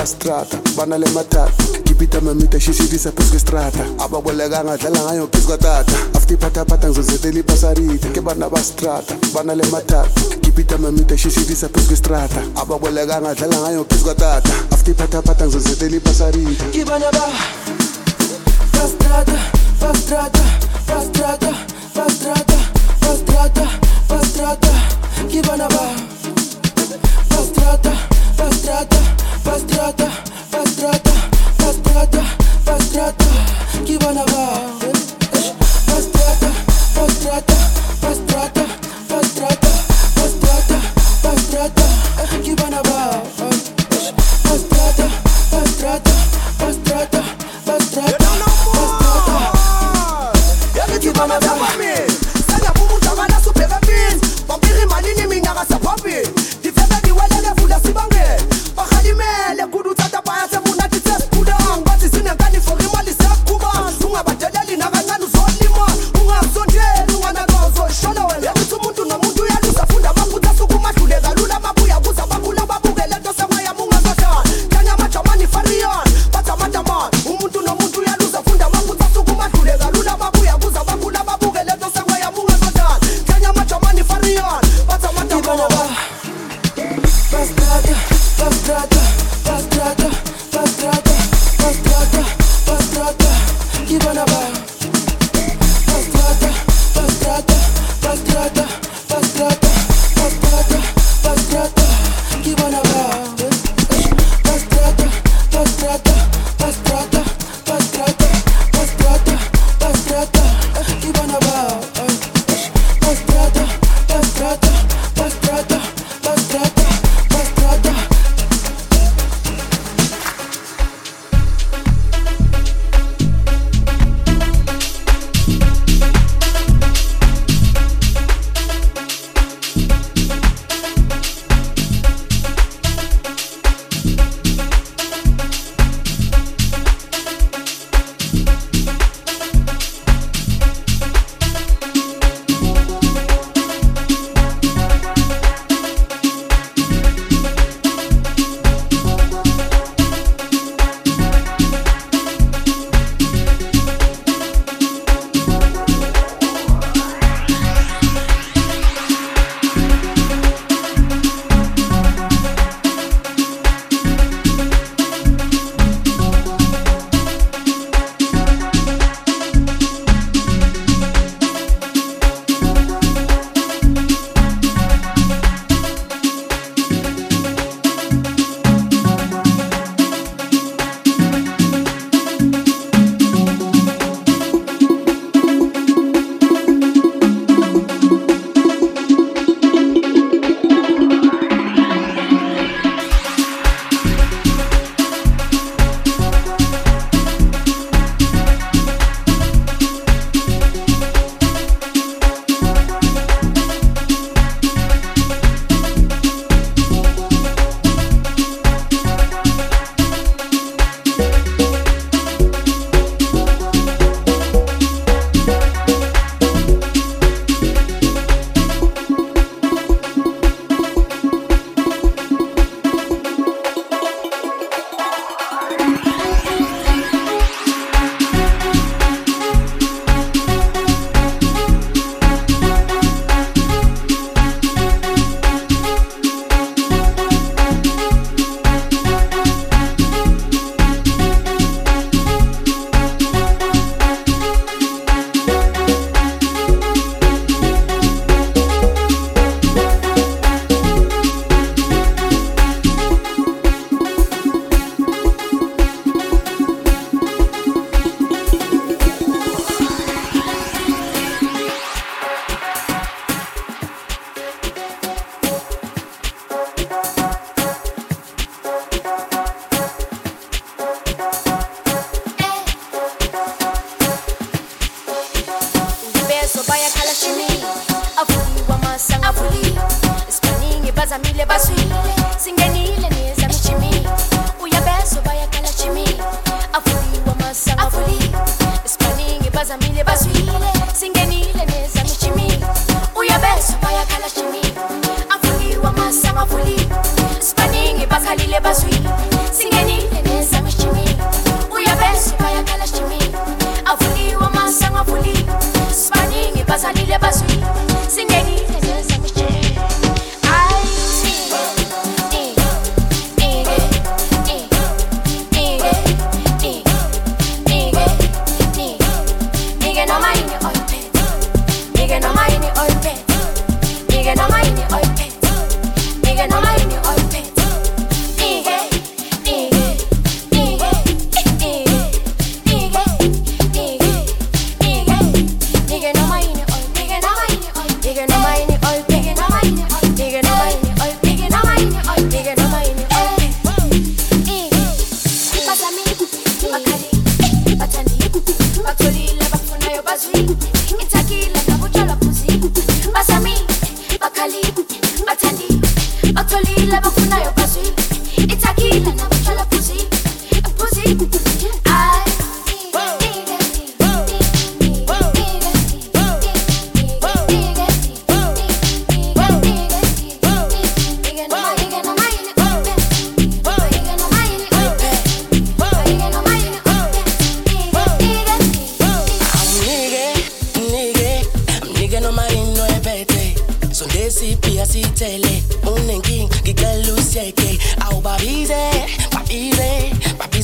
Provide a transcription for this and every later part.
pa strata vana le matata ngipita mamita shisivisa phezu kwestrata ababolekanga dlala ngayo phezu kwatata afutiphathaphatha ngizozethela ibasarita ke bana bastrata banale matata ngipita mamita shisivisa phezu kwestrata ababolekanga dlala ngayo phezu kwatata afutiphathaphatha ngizozethela ibasarita kibanaba bastrata bastrata bastrata bastrata bastrata bastrata kibanaba bastrata bastrata Faz trota, faz trota.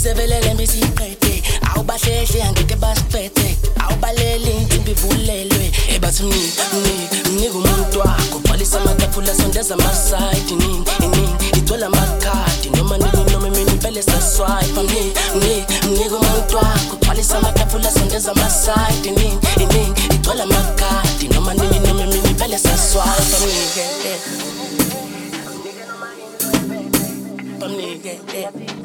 ngisevelele mbisiqede awubahlehle angeke basiqede awubaleli intimbi ivulelwe ebathi mnika mnika mnika umuntu wakho gcwalisa amatafula sondeza amasayidi nini iningi igcwele amakhadi noma nini noma mina impela saswipe mnika mnika mnika umuntu wakho gcwalisa amatafula sondeza amasayidi nini iningi igcwele amakhadi noma nini noma mina impela saswipe mnika mnika mnika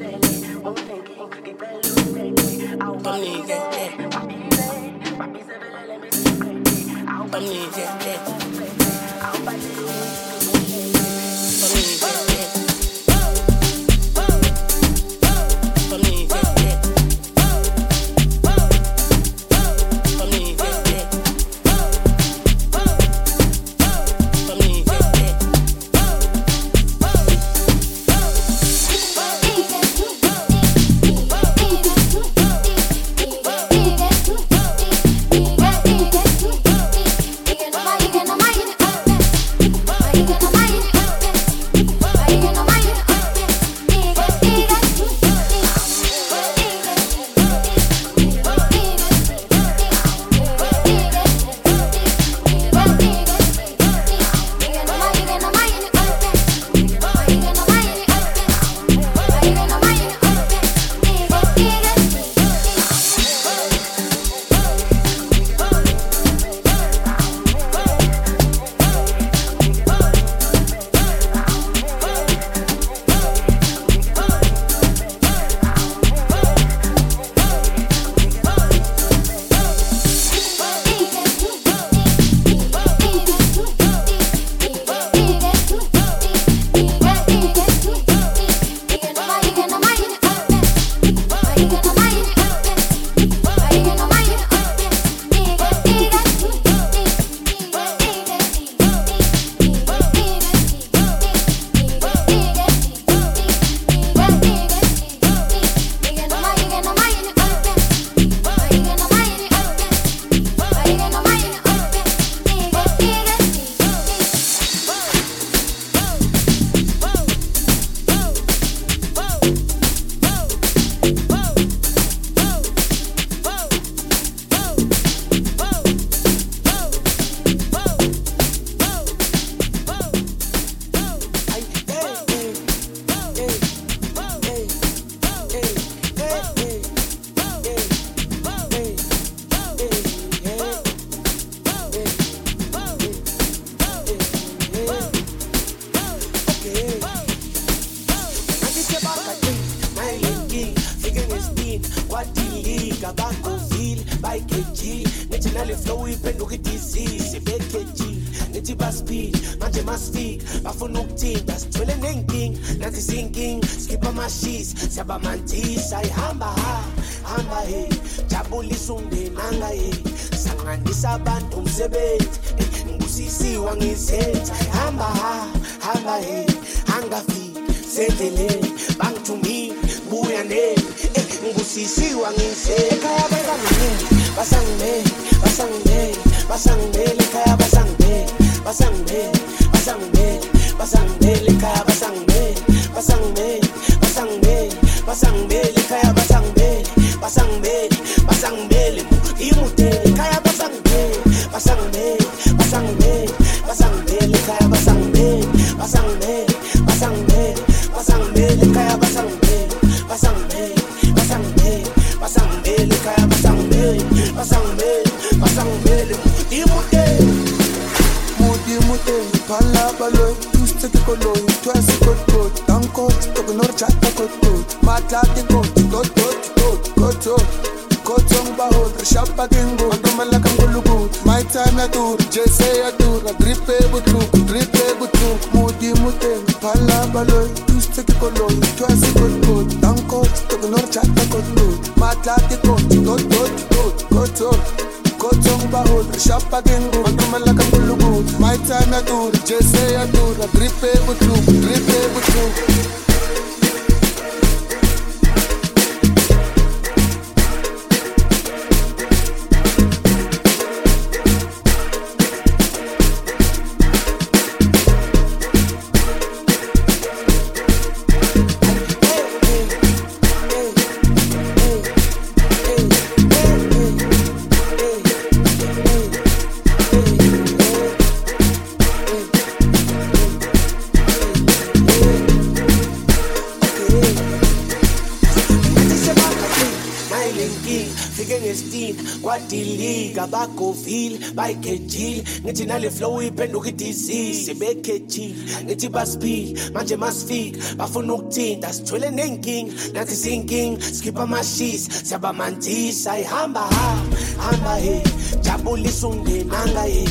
bayikhethile ngithi nale flow iphenduka idisease sebekhethile ngithi basiphile manje masifika bafuna ukuthinta sithwele nenkinga nathi sinkinga sikhipha amashisi siyabamanzisa ihamba hamba hamba he. Jabulisa umndenanga ye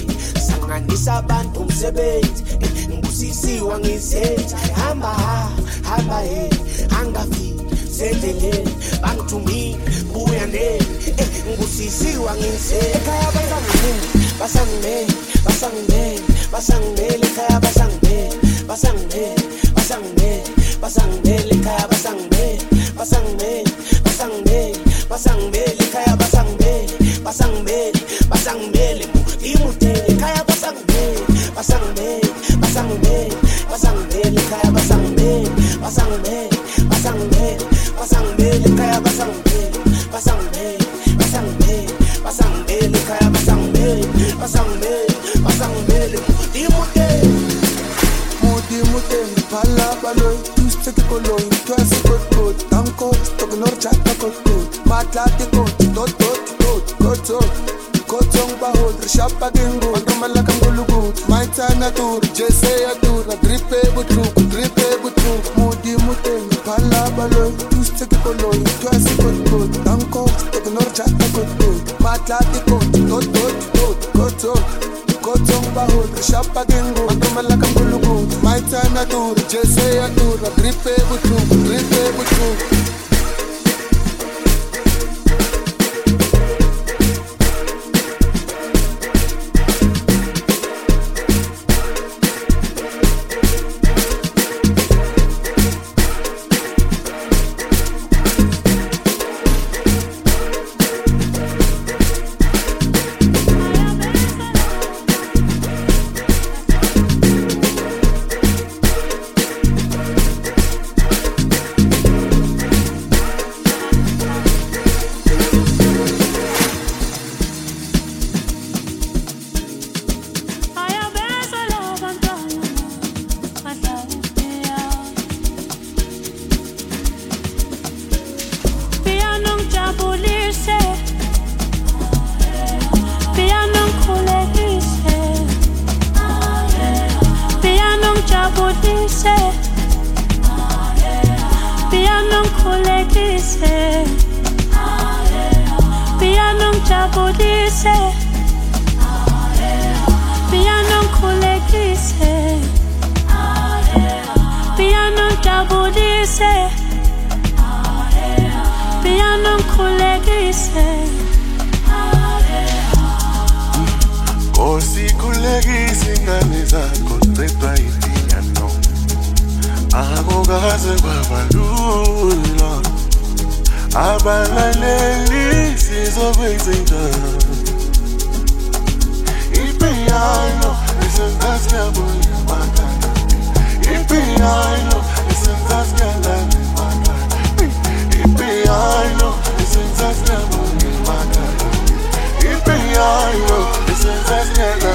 sanganisa abantu umsebenzi ngibusisiwa ngizenzi hamba hamba hamba he. Angafiki sendleleni bangithumile buya neni eh ngusisiwa nginsele ekhaya basangibeni basangibeni basangibeni basangibeni ekhaya basangibeni basangibeni basangibeni basangibeni ekhaya basangibeni basangibeni basangibeni basangibeni ekhaya basangibeni basangibeni basangibeni mu imutele ekhaya basangibeni basangibeni kotkot matlati kot tot tot tot koto koto ngibaholi rishapa kengu antomela kangulukuthi my jese ngijabulise piano ngijabulise piano ngikhulekise piano ngijabulise piano ngikhulekise osikhulekisa ingane zakho ipiyano akukaze kwabalula abalaleli sizokwenza njani ipiyano isenza siyabona emakhaya ipiyano isenza siyalala emakhaya ipiyano isenza siyabona emakhaya ipiyano isenza siyalala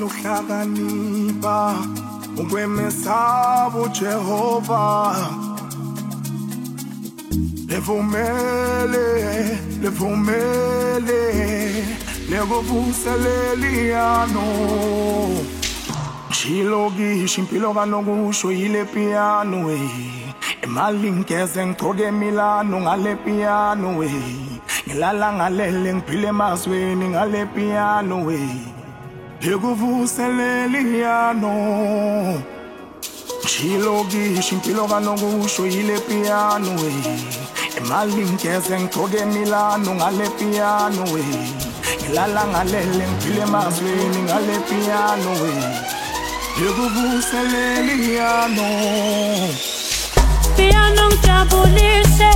okokuqala uhlakanipha ukwemesaba ujehova levumele levumele lekuvuseleliyano shilokisho impilo kanokusho yile piano eh. we imali ngeze ngigcoke milano ngale piano we ngilala ngalele ngiphile emazweni ngale piano we lekuvuseleliyano shilokisho impilo kanokusho yile piano we. Imali ngeze ngigcoke milano ngale piano we. Ngilala ngalele ngiphile emazweni ngale piano we. Lekuvuseleliyano Piano ngijabulise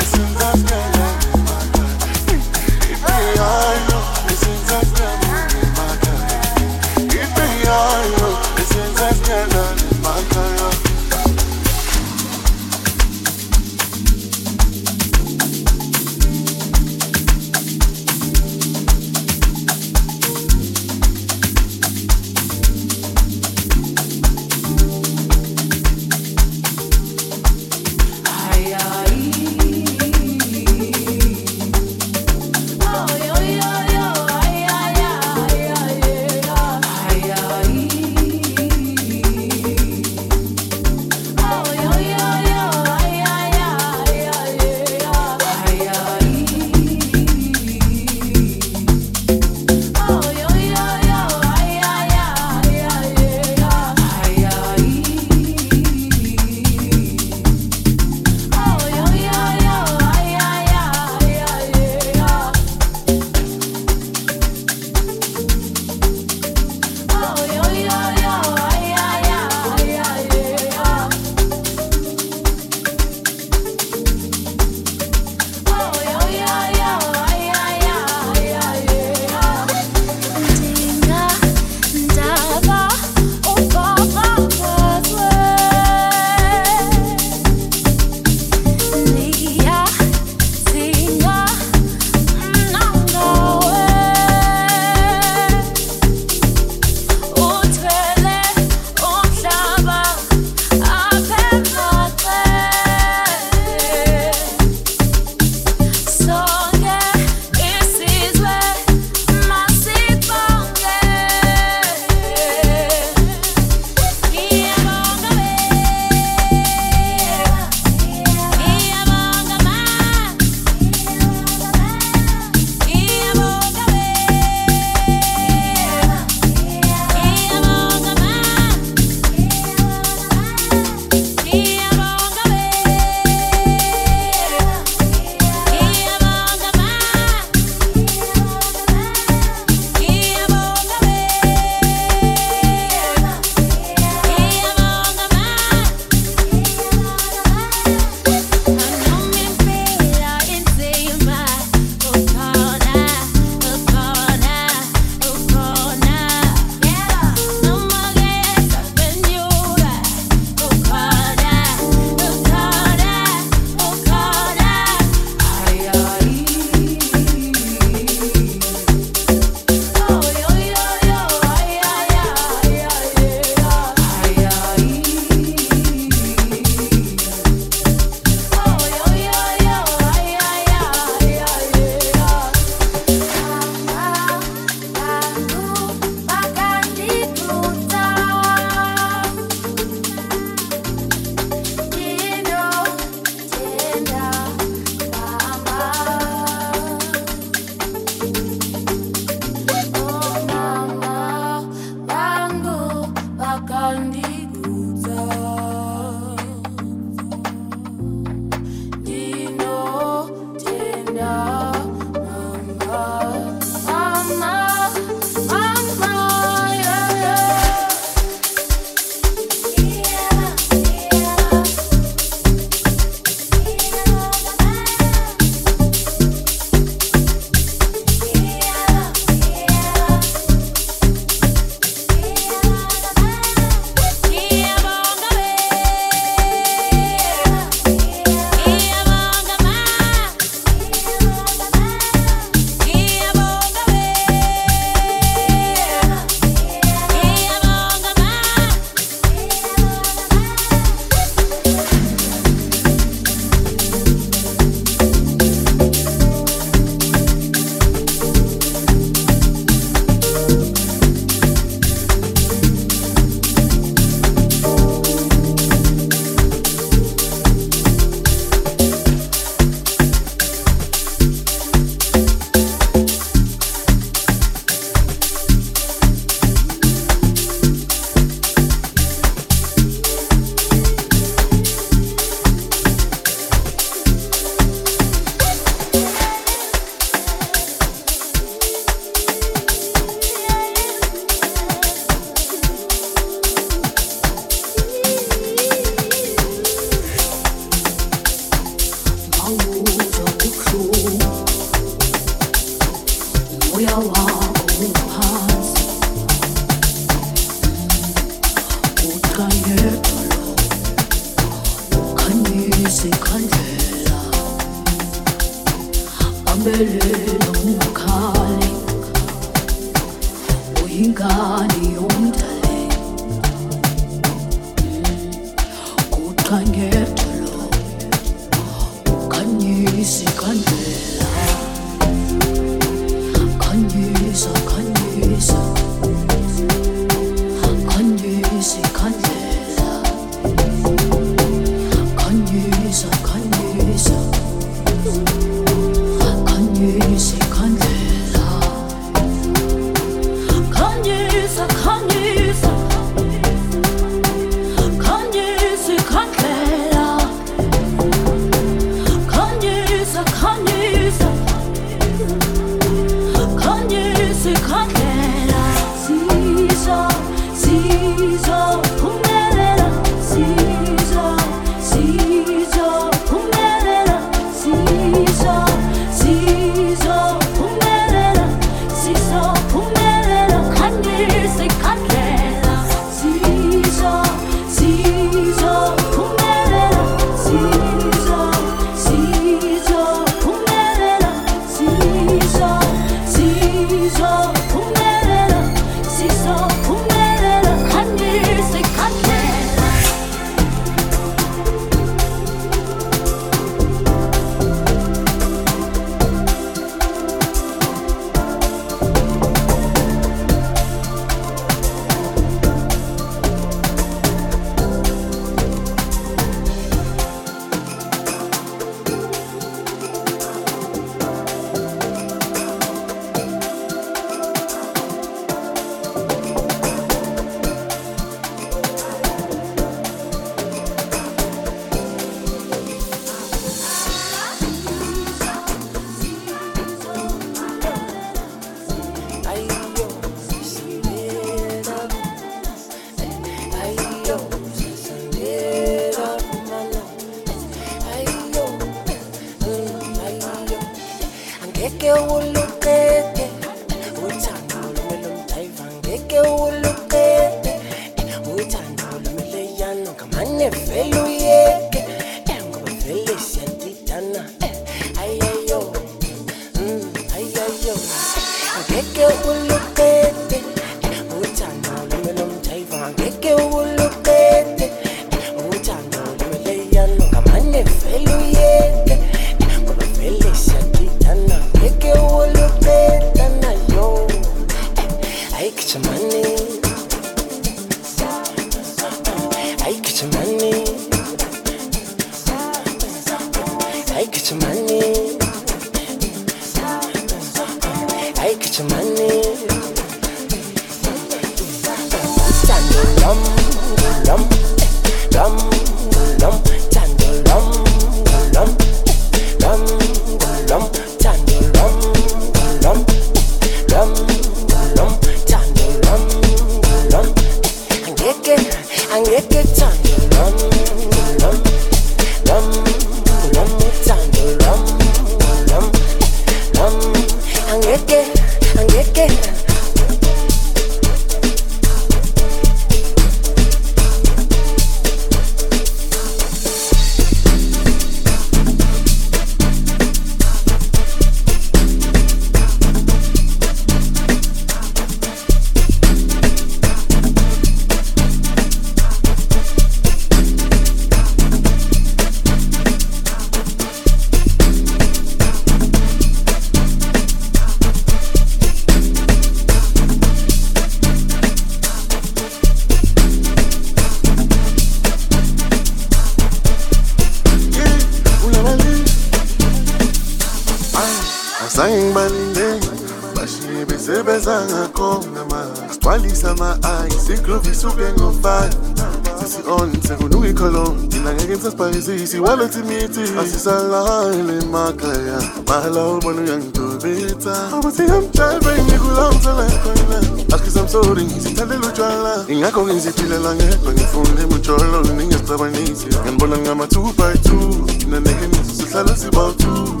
si wale timiti asisalale makaya. Mahala ubonu yangitobeta amasiyamtshaibe ngikulamtselekhoina akisamsori ngizithalela utshwala ingakho ke ngiziphilela ngedwa ngifunde mutsholo ningesicabanisi nganibona ngama-two by two nanekeniso sihlala sibawu-two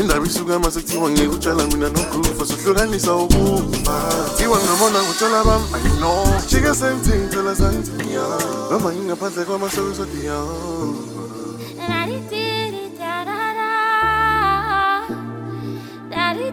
indaba isukama sekuthiwa ngikutshala mina nogrufa sohlukanisa ukufa ah, thiwa ngamona ngotshala bam ayino jike senthintsela santi noma ngingaphandle kwamasokisodiyo Daddy did it, da da da. Daddy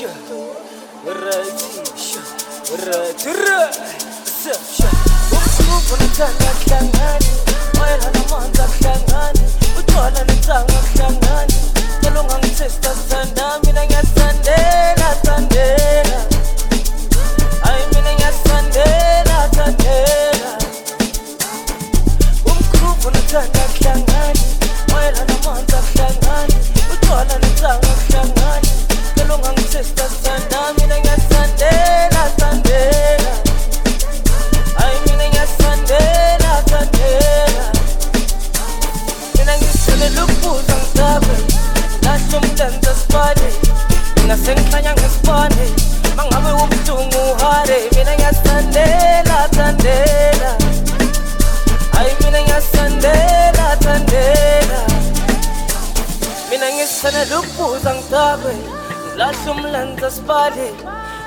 شا ورا تيشا ورا ترى سب شا وصوب ونتانا كان هاني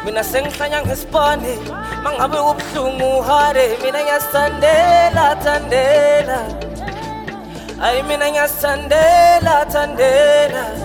mina sengisanya ngesibane mangabe kubuhlungu hare mina ngiyasithandela thandela ayi mina ngiyasithandela thandela, thandela.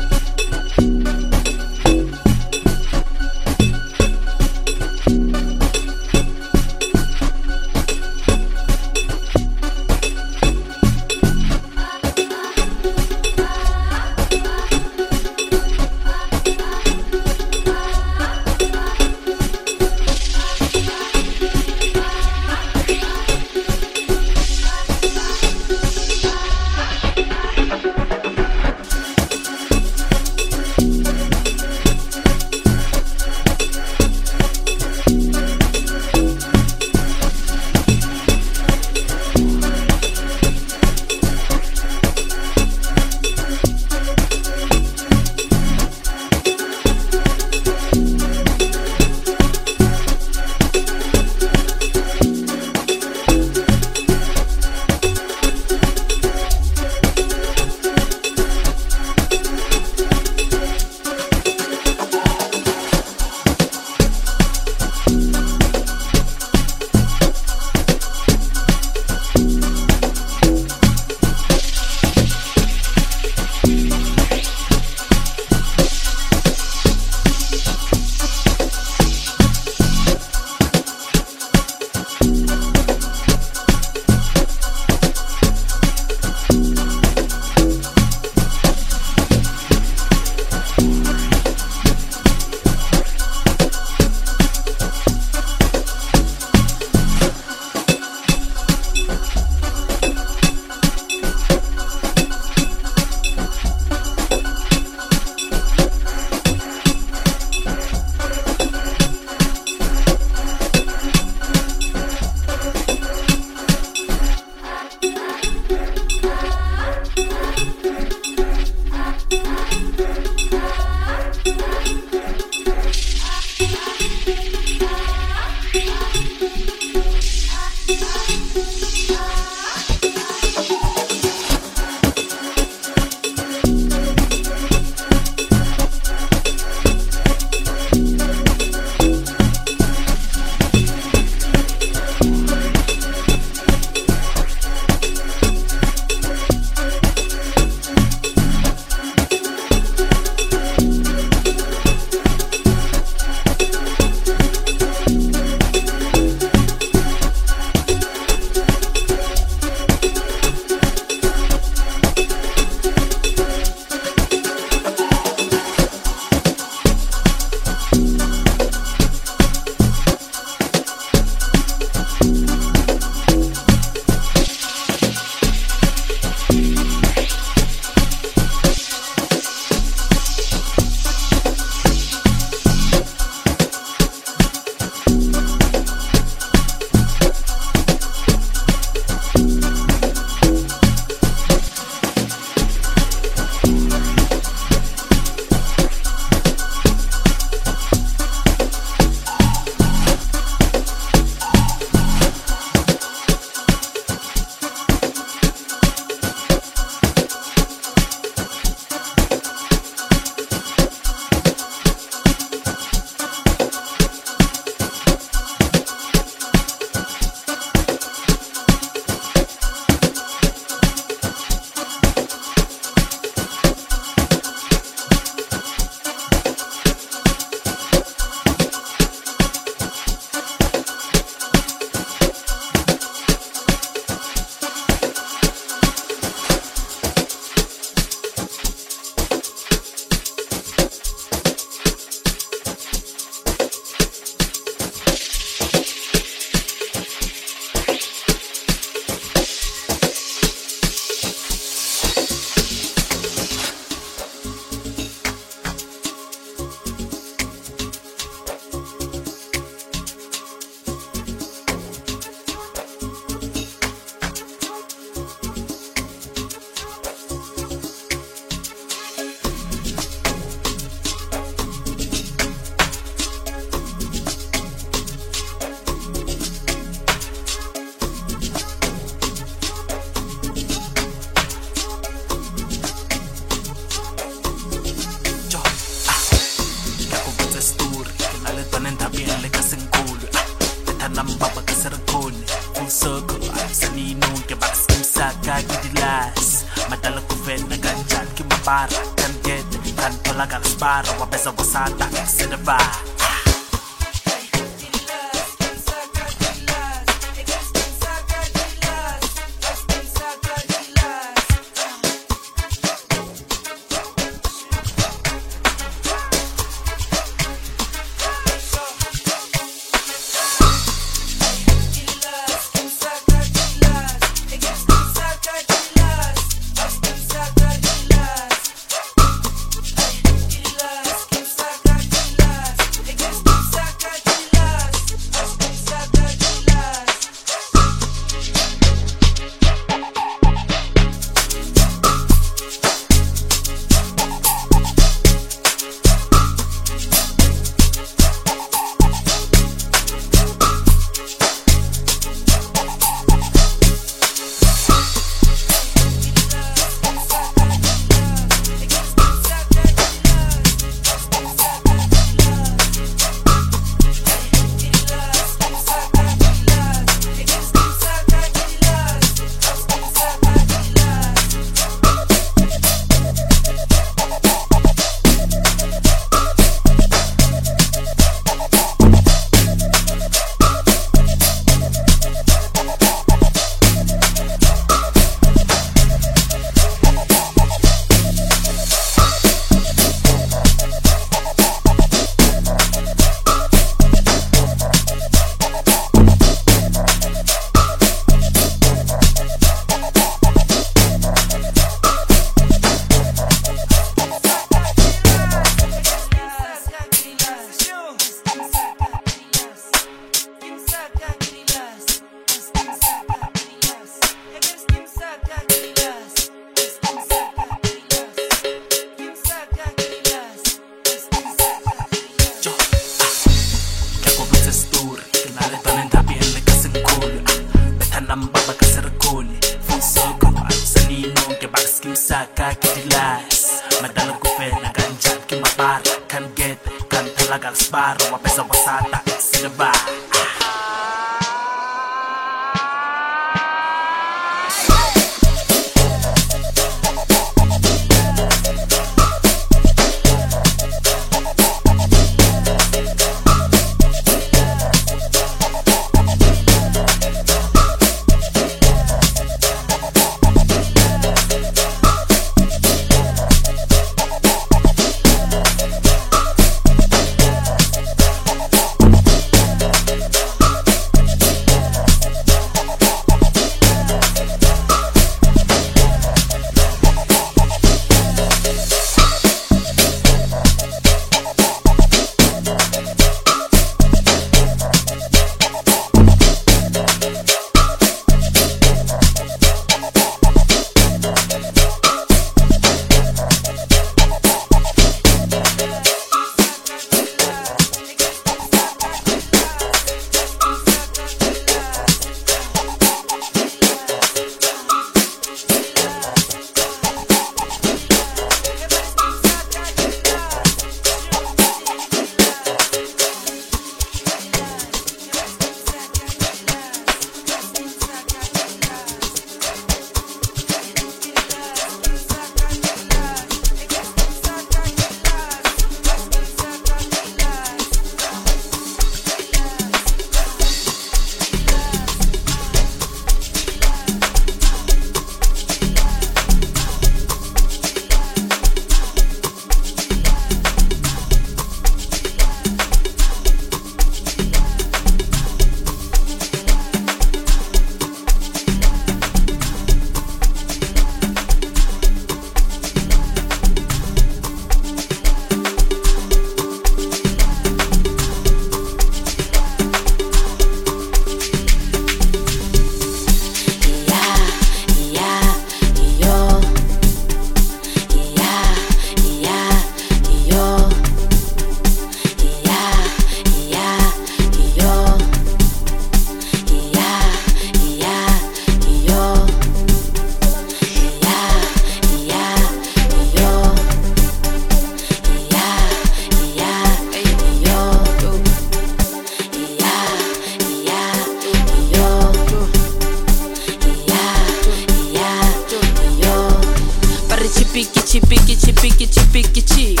Chipiki chip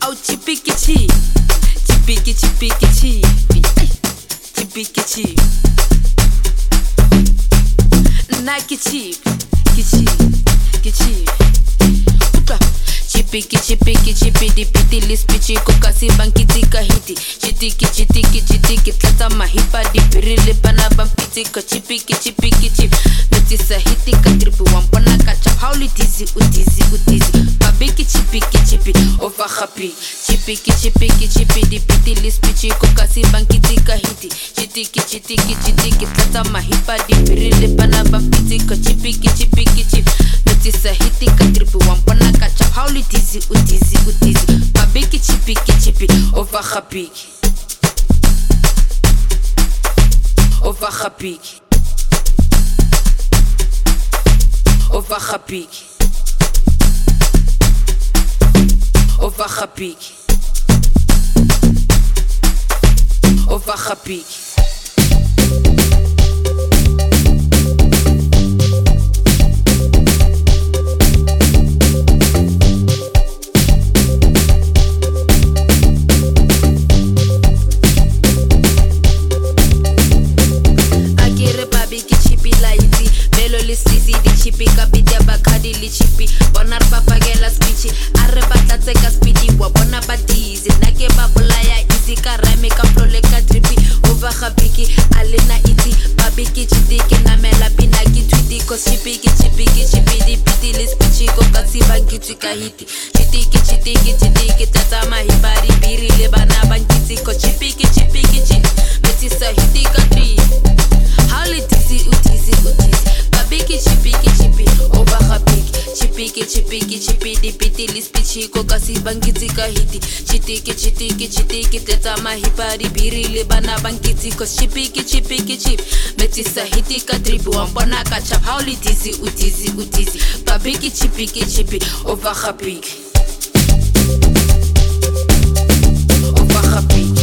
au chipiki chip chipiki chipiki chipi Ay, chipiki chip nna ke chip ke chip chip utlwa chipiki chipiki chipi dipiti lispichi ko kasi bankitsi ka hiti chitiki chitiki chitiki tlatsa mahipa dipiri le bana ba mpitsi chipiki chipiki chip metsisa hiti ka tripi tšhepetša ga o le dizzy o dizzy o dizzy. Babe ke chipi ke chipi o fa gapi chipi ke chipi ke chipi dipiti le speche ko ka se bankitse ka hiti. Chitiki chitiki chitiki tlatsa mahipa diphiri le bana ba pitse ka chipi ke chipi ke chipi notisa hiti ka tripi wa mpona ka tšha ga o le dizzy o dizzy o dizzy. Babe ke chipi ke chipi o fa gapiki o fa gapiki o fa gapiki o fa gapiki o fa gapiki chipi kapita bakhadi le chipi. Bona re ba pakela speechi a re batla tse ka speedi wa bona ba dizi nna ke ba bolaya easy ka rame ka ka dripi over gapiki a lena iti babi ke chiti ke namela pina ke tweety ko chipi ke chipi ke chipi di piti le speechi ko ka tsibang ke tswi ka hiti chiti ke chiti ke chiti ke tata mahibari biri le bana bankitsi ko chipi ke chipi ke chipi metsisa hiti ka three Holly dizzy, ooh dizzy, ooh dizzy. Babiki chipiki chipi, over hapiki. Chipiki chipiki chipi di piti lispichi ko kasi bangiti ka hiti. Chitiki chitiki chitiki teta mahipari biri le bana bangiti quality cause chipi kichipi kichip beti sahiti kadribu wambona kachap hauli tizi utizi utizi babiki chipi kichipi overhabik overhabik